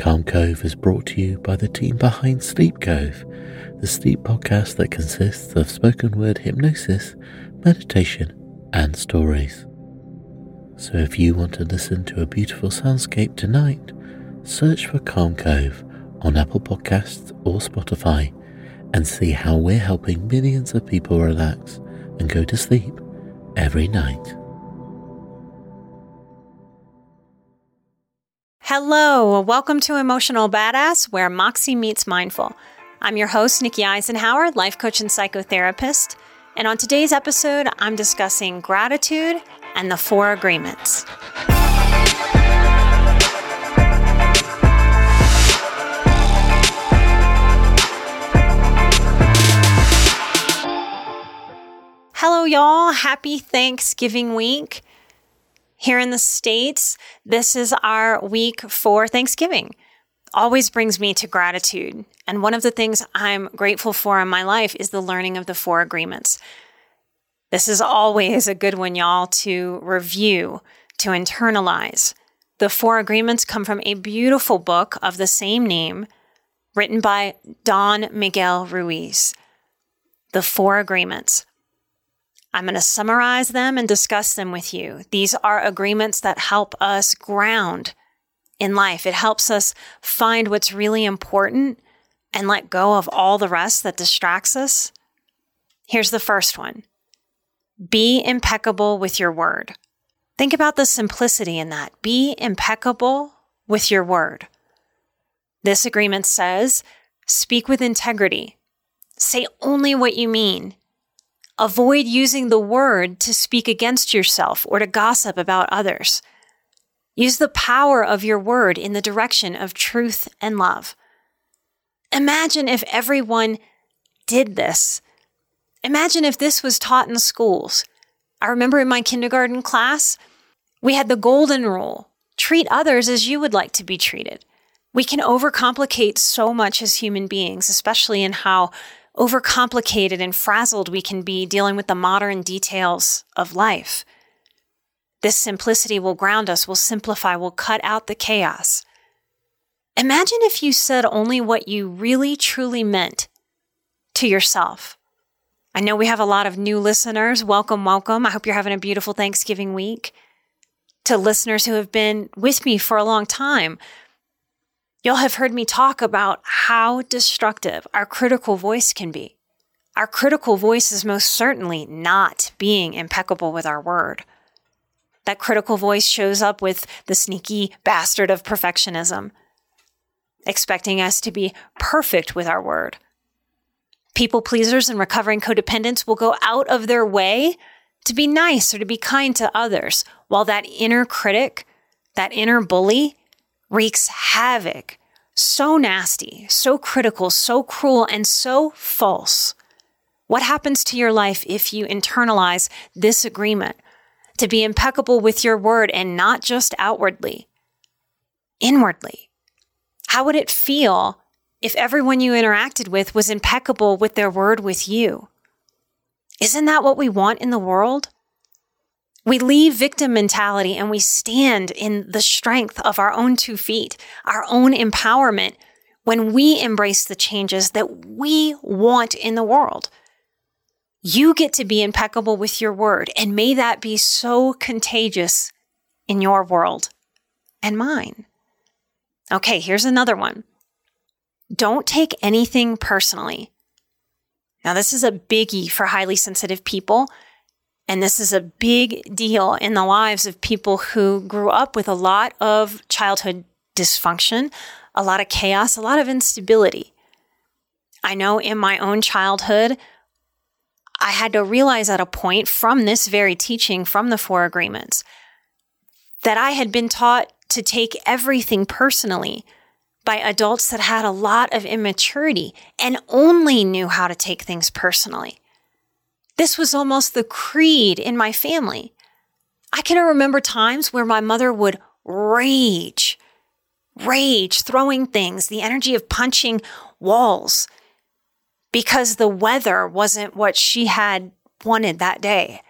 Calm Cove is brought to you by the team behind Sleep Cove, the sleep podcast that consists of spoken word hypnosis, meditation, and stories. So if you want to listen to a beautiful soundscape tonight, search for Calm Cove on Apple Podcasts or Spotify and see how we're helping millions of people relax and go to sleep every night. Hello, welcome to Emotional Badass, where Moxie meets Mindful. I'm your host, Nikki Eisenhauer, life coach and psychotherapist. And on today's episode, I'm discussing gratitude and the four agreements. Hello, y'all. Happy Thanksgiving week. Here in the States, this is our week for Thanksgiving. Always brings me to gratitude. And one of the things I'm grateful for in my life is the learning of the four agreements. This is always a good one, y'all, to review, to internalize. The four agreements come from a beautiful book of the same name written by Don Miguel Ruiz. The four agreements. I'm going to summarize them and discuss them with you. These are agreements that help us ground in life. It helps us find what's really important and let go of all the rest that distracts us. Here's the first one be impeccable with your word. Think about the simplicity in that. Be impeccable with your word. This agreement says speak with integrity, say only what you mean Avoid using the word to speak against yourself or to gossip about others. Use the power of your word in the direction of truth and love. Imagine if everyone did this. Imagine if this was taught in schools. I remember in my kindergarten class, we had the golden rule treat others as you would like to be treated. We can overcomplicate so much as human beings, especially in how overcomplicated and frazzled we can be dealing with the modern details of life. This simplicity will ground us, will simplify, will cut out the chaos. Imagine if you said only what you really truly meant to yourself. I know we have a lot of new listeners. Welcome, welcome. I hope you're having a beautiful Thanksgiving week. To listeners who have been with me for a long time, You'll have heard me talk about how destructive our critical voice can be. Our critical voice is most certainly not being impeccable with our word. That critical voice shows up with the sneaky bastard of perfectionism, expecting us to be perfect with our word. People pleasers and recovering codependents will go out of their way to be nice or to be kind to others, while that inner critic, that inner bully, wreaks havoc. So nasty, so critical, so cruel, and so false. What happens to your life if you internalize this agreement to be impeccable with your word and not just outwardly, inwardly? How would it feel if everyone you interacted with was impeccable with their word with you? Isn't that what we want in the world? We leave victim mentality and we stand in the strength of our own two feet, our own empowerment when we embrace the changes that we want in the world. You get to be impeccable with your word, and may that be so contagious in your world and mine. Okay, here's another one. Don't take anything personally. Now, this is a biggie for highly sensitive people. And this is a big deal in the lives of people who grew up with a lot of childhood dysfunction, a lot of chaos, a lot of instability. I know in my own childhood, I had to realize at a point from this very teaching from the Four Agreements that I had been taught to take everything personally by adults that had a lot of immaturity and only knew how to take things personally. This was almost the creed in my family. I can remember times where my mother would rage, rage, throwing things, the energy of punching walls because the weather wasn't what she had wanted that day.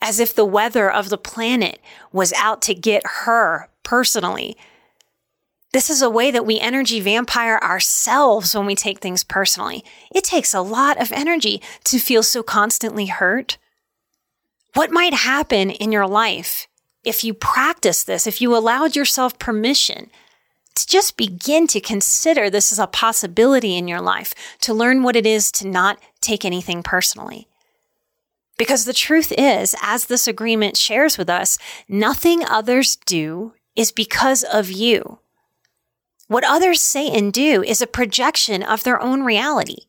As if the weather of the planet was out to get her personally. This is a way that we energy vampire ourselves when we take things personally. It takes a lot of energy to feel so constantly hurt. What might happen in your life if you practice this, if you allowed yourself permission to just begin to consider this as a possibility in your life, to learn what it is to not take anything personally. Because the truth is, as this agreement shares with us, nothing others do is because of you. What others say and do is a projection of their own reality.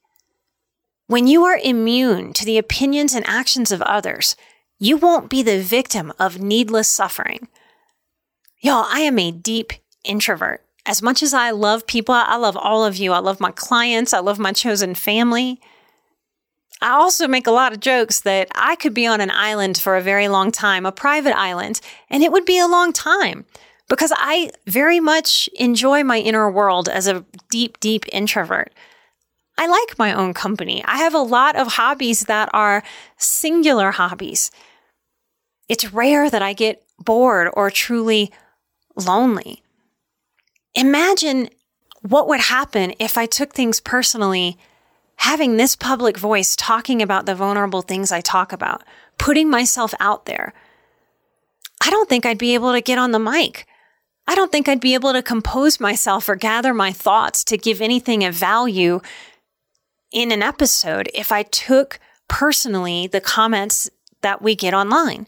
When you are immune to the opinions and actions of others, you won't be the victim of needless suffering. Y'all, I am a deep introvert as much as I love people, I love all of you. I love my clients. I love my chosen family. I also make a lot of jokes that I could be on an island for a very long time, a private island, and it would be a long time because I very much enjoy my inner world as a deep, deep introvert. I like my own company. I have a lot of hobbies that are singular hobbies. It's rare that I get bored or truly lonely. Imagine what would happen if I took things personally, having this public voice talking about the vulnerable things I talk about, putting myself out there. I don't think I'd be able to get on the mic. I don't think I'd be able to compose myself or gather my thoughts to give anything of value in an episode if I took personally the comments that we get online.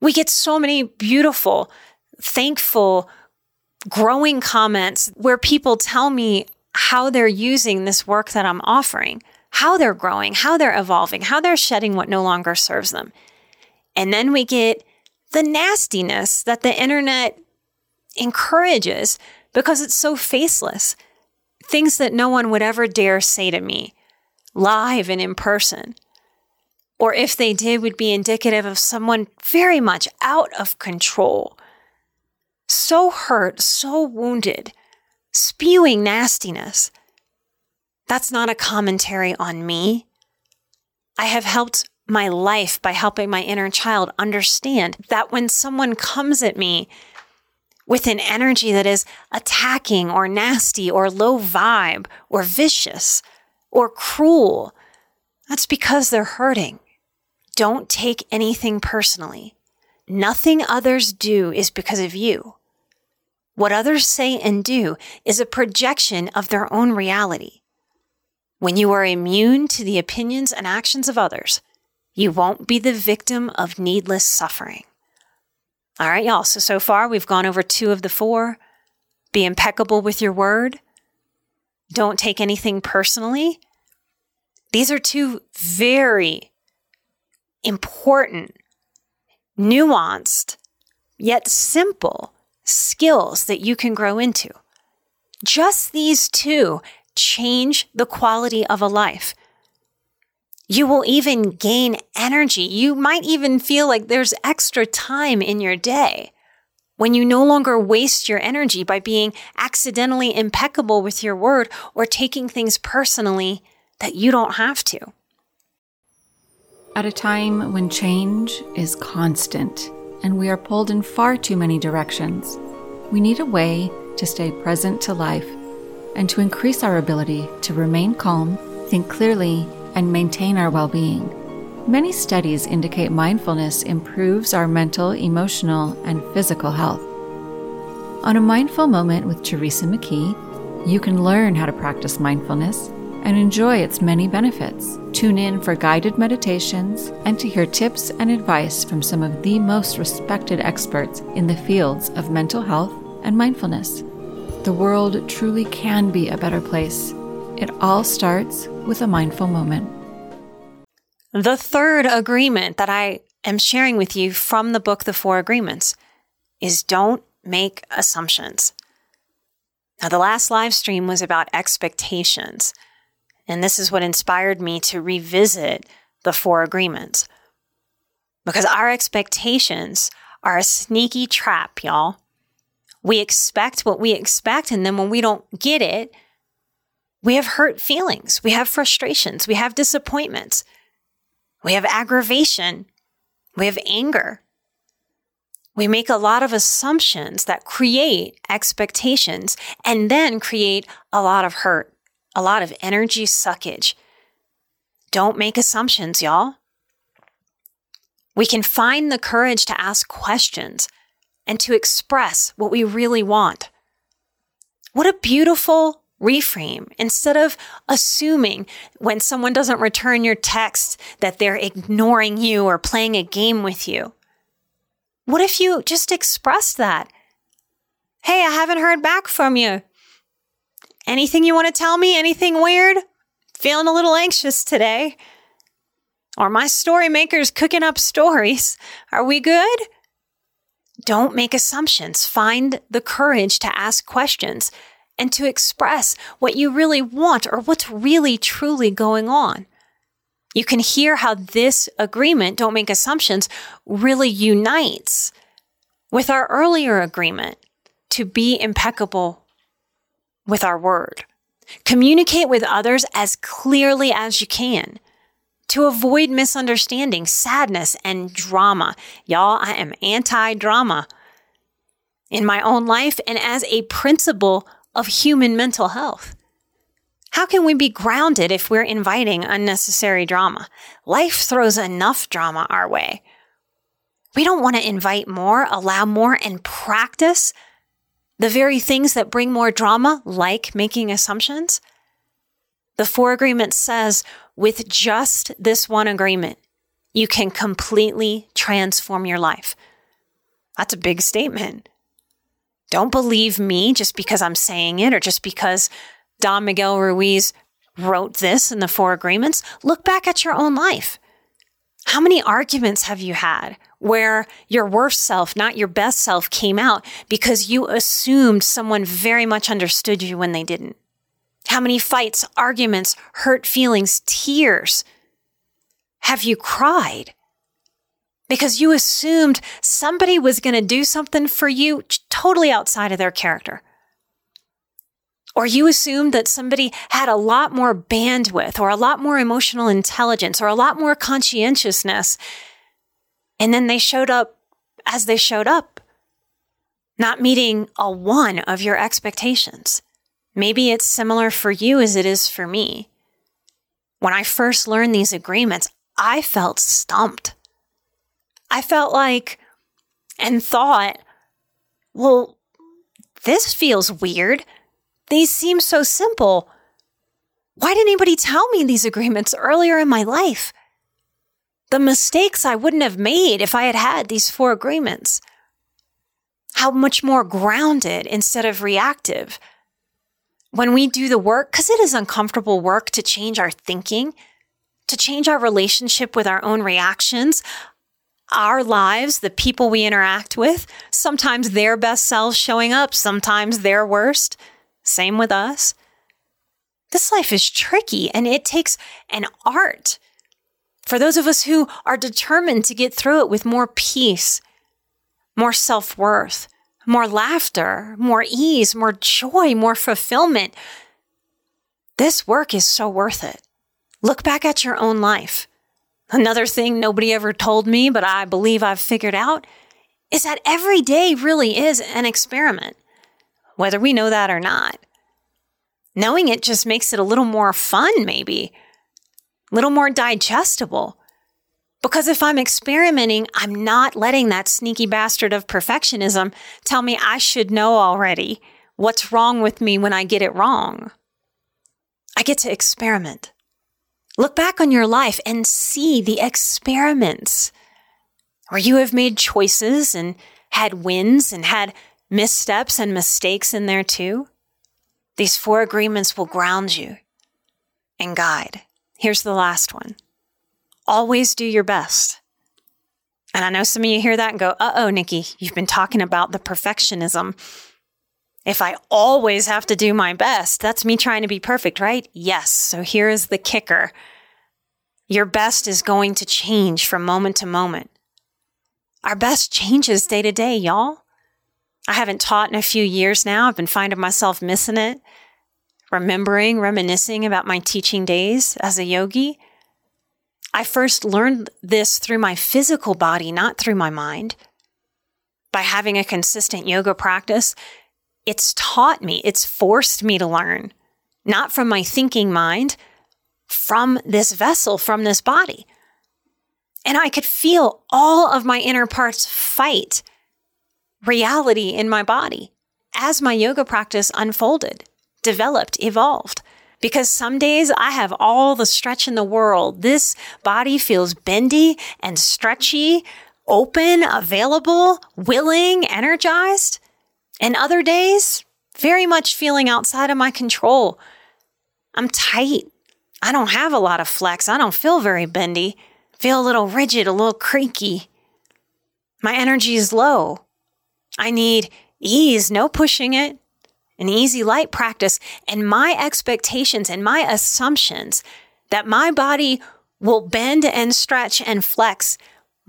We get so many beautiful, thankful, growing comments where people tell me how they're using this work that I'm offering, how they're growing, how they're evolving, how they're shedding what no longer serves them. And then we get the nastiness that the internet encourages because it's so faceless. Things that no one would ever dare say to me live and in person. Or if they did, would be indicative of someone very much out of control so hurt, so wounded, spewing nastiness. That's not a commentary on me. I have helped my life by helping my inner child understand that when someone comes at me with an energy that is attacking or nasty or low vibe or vicious or cruel, that's because they're hurting. Don't take anything personally. Nothing others do is because of you. What others say and do is a projection of their own reality. When you are immune to the opinions and actions of others, you won't be the victim of needless suffering. All right, y'all. So, so far we've gone over two of the four. Be impeccable with your word. Don't take anything personally. These are two very important, nuanced, yet simple skills that you can grow into. Just these two change the quality of a life. You will even gain energy. You might even feel like there's extra time in your day when you no longer waste your energy by being accidentally impeccable with your word or taking things personally that you don't have to. At a time when change is constant, and we are pulled in far too many directions. We need a way to stay present to life and to increase our ability to remain calm, think clearly, and maintain our well being. Many studies indicate mindfulness improves our mental, emotional, and physical health. On a mindful moment with Teresa McKee, you can learn how to practice mindfulness, and enjoy its many benefits. Tune in for guided meditations and to hear tips and advice from some of the most respected experts in the fields of mental health and mindfulness. The world truly can be a better place. It all starts with a mindful moment. The third agreement that I am sharing with you from the book, The Four Agreements, is don't make assumptions. Now, the last live stream was about expectations. And this is what inspired me to revisit the four agreements. Because our expectations are a sneaky trap, y'all. We expect what we expect, and then when we don't get it, we have hurt feelings, we have frustrations, we have disappointments, we have aggravation, we have anger. We make a lot of assumptions that create expectations and then create a lot of hurt a lot of energy suckage. Don't make assumptions, y'all. We can find the courage to ask questions and to express what we really want. What a beautiful reframe. Instead of assuming when someone doesn't return your text that they're ignoring you or playing a game with you. What if you just expressed that? Hey, I haven't heard back from you. Anything you want to tell me? Anything weird? Feeling a little anxious today. Or my story maker's cooking up stories. Are we good? Don't make assumptions. Find the courage to ask questions and to express what you really want or what's really truly going on. You can hear how this agreement, don't make assumptions, really unites with our earlier agreement to be impeccable with our word. Communicate with others as clearly as you can to avoid misunderstanding, sadness, and drama. Y'all, I am anti drama in my own life and as a principle of human mental health. How can we be grounded if we're inviting unnecessary drama? Life throws enough drama our way. We don't want to invite more, allow more, and practice the very things that bring more drama, like making assumptions. The four agreement says with just this one agreement, you can completely transform your life. That's a big statement. Don't believe me just because I'm saying it or just because Don Miguel Ruiz wrote this in the four agreements. Look back at your own life. How many arguments have you had where your worst self, not your best self, came out because you assumed someone very much understood you when they didn't? How many fights, arguments, hurt feelings, tears have you cried? Because you assumed somebody was going to do something for you totally outside of their character. Or you assumed that somebody had a lot more bandwidth or a lot more emotional intelligence or a lot more conscientiousness. And then they showed up as they showed up, not meeting a one of your expectations. Maybe it's similar for you as it is for me. When I first learned these agreements, I felt stumped. I felt like and thought, well, this feels weird. These seem so simple. Why didn't anybody tell me these agreements earlier in my life? The mistakes I wouldn't have made if I had had these four agreements. How much more grounded instead of reactive. When we do the work, because it is uncomfortable work to change our thinking, to change our relationship with our own reactions, our lives, the people we interact with, sometimes their best selves showing up, sometimes their worst. Same with us. This life is tricky and it takes an art for those of us who are determined to get through it with more peace, more self worth, more laughter, more ease, more joy, more fulfillment. This work is so worth it. Look back at your own life. Another thing nobody ever told me, but I believe I've figured out, is that every day really is an experiment whether we know that or not. Knowing it just makes it a little more fun, maybe, a little more digestible. Because if I'm experimenting, I'm not letting that sneaky bastard of perfectionism tell me I should know already what's wrong with me when I get it wrong. I get to experiment. Look back on your life and see the experiments where you have made choices and had wins and had missteps and mistakes in there too. These four agreements will ground you and guide. Here's the last one always do your best. And I know some of you hear that and go, uh oh, Nikki, you've been talking about the perfectionism. If I always have to do my best, that's me trying to be perfect, right? Yes. So here is the kicker your best is going to change from moment to moment. Our best changes day to day, y'all. I haven't taught in a few years now. I've been finding myself missing it, remembering, reminiscing about my teaching days as a yogi. I first learned this through my physical body, not through my mind. By having a consistent yoga practice, it's taught me, it's forced me to learn, not from my thinking mind, from this vessel, from this body. And I could feel all of my inner parts fight reality in my body as my yoga practice unfolded, developed, evolved. Because some days I have all the stretch in the world. This body feels bendy and stretchy, open, available, willing, energized. And other days, very much feeling outside of my control. I'm tight. I don't have a lot of flex. I don't feel very bendy. Feel a little rigid, a little creaky. My energy is low. I need ease, no pushing it, an easy light practice, and my expectations and my assumptions that my body will bend and stretch and flex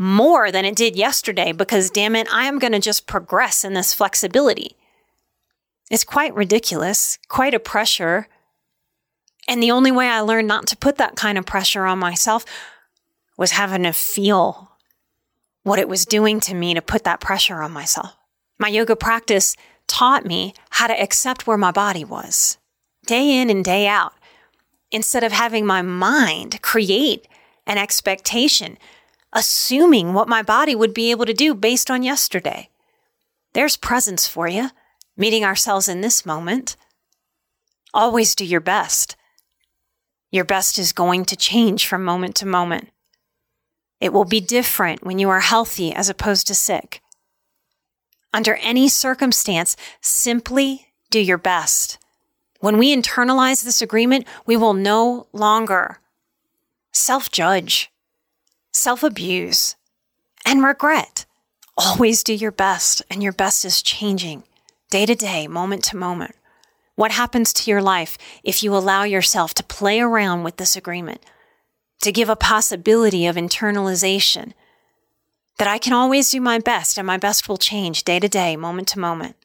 more than it did yesterday because, damn it, I am going to just progress in this flexibility. It's quite ridiculous, quite a pressure. And the only way I learned not to put that kind of pressure on myself was having to feel what it was doing to me to put that pressure on myself. My yoga practice taught me how to accept where my body was day in and day out instead of having my mind create an expectation, assuming what my body would be able to do based on yesterday. There's presence for you, meeting ourselves in this moment. Always do your best. Your best is going to change from moment to moment. It will be different when you are healthy as opposed to sick under any circumstance, simply do your best. When we internalize this agreement, we will no longer self judge, self abuse, and regret. Always do your best, and your best is changing day to day, moment to moment. What happens to your life if you allow yourself to play around with this agreement, to give a possibility of internalization, that I can always do my best and my best will change day to day, moment to moment.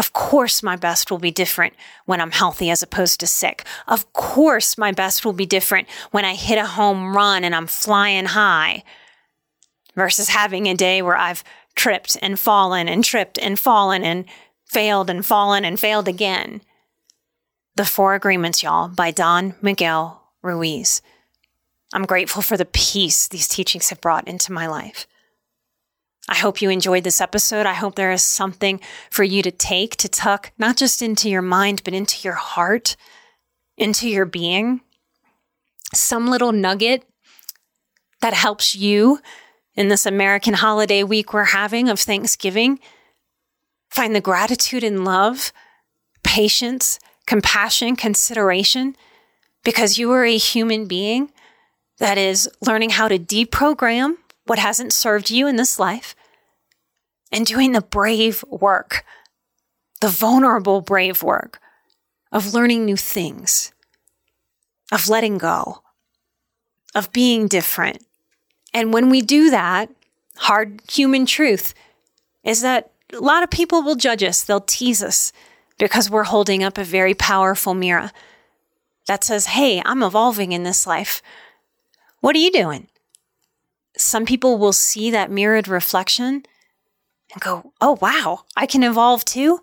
Of course, my best will be different when I'm healthy as opposed to sick. Of course, my best will be different when I hit a home run and I'm flying high versus having a day where I've tripped and fallen and tripped and fallen and failed and fallen and failed again. The Four Agreements, y'all, by Don Miguel Ruiz. I'm grateful for the peace these teachings have brought into my life. I hope you enjoyed this episode. I hope there is something for you to take, to tuck, not just into your mind, but into your heart, into your being. Some little nugget that helps you in this American holiday week we're having of Thanksgiving. Find the gratitude and love, patience, compassion, consideration, because you are a human being that is learning how to deprogram what hasn't served you in this life and doing the brave work, the vulnerable, brave work of learning new things, of letting go, of being different. And when we do that, hard human truth is that a lot of people will judge us, they'll tease us because we're holding up a very powerful mirror that says, Hey, I'm evolving in this life. What are you doing? Some people will see that mirrored reflection and go, oh, wow, I can evolve too,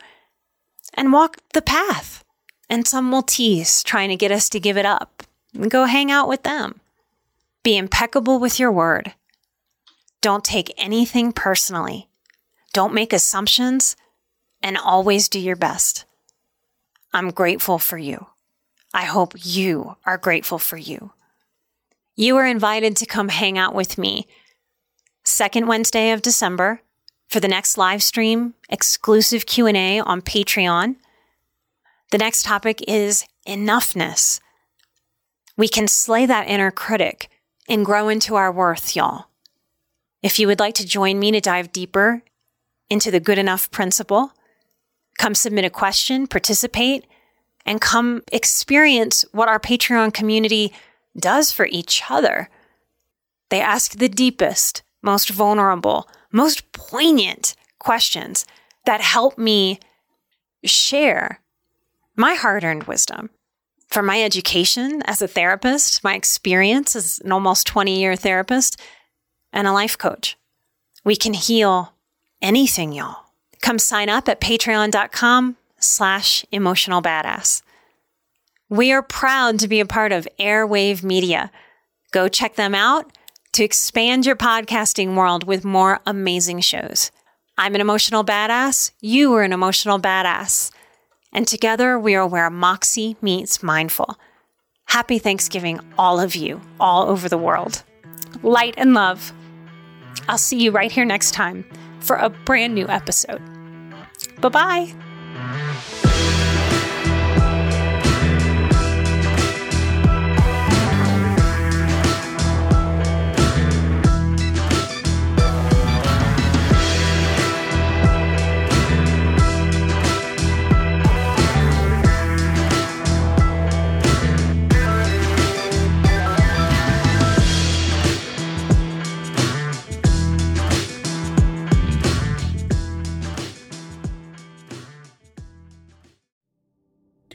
and walk the path. And some will tease, trying to get us to give it up and go hang out with them. Be impeccable with your word. Don't take anything personally. Don't make assumptions and always do your best. I'm grateful for you. I hope you are grateful for you. You are invited to come hang out with me second Wednesday of December for the next live stream, exclusive Q&A on Patreon. The next topic is enoughness. We can slay that inner critic and grow into our worth, y'all. If you would like to join me to dive deeper into the good enough principle, come submit a question, participate, and come experience what our Patreon community does for each other. They ask the deepest, most vulnerable, most poignant questions that help me share my hard earned wisdom. For my education as a therapist, my experience as an almost 20 year therapist, and a life coach. We can heal anything, y'all. Come sign up at patreon.com slash emotional badass. We are proud to be a part of Airwave Media. Go check them out to expand your podcasting world with more amazing shows. I'm an emotional badass. You are an emotional badass. And together we are where Moxie meets mindful. Happy Thanksgiving, all of you, all over the world. Light and love. I'll see you right here next time for a brand new episode. Bye bye.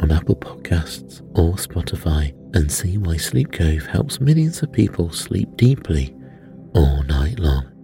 on Apple Podcasts or Spotify and see why Sleep Cove helps millions of people sleep deeply all night long.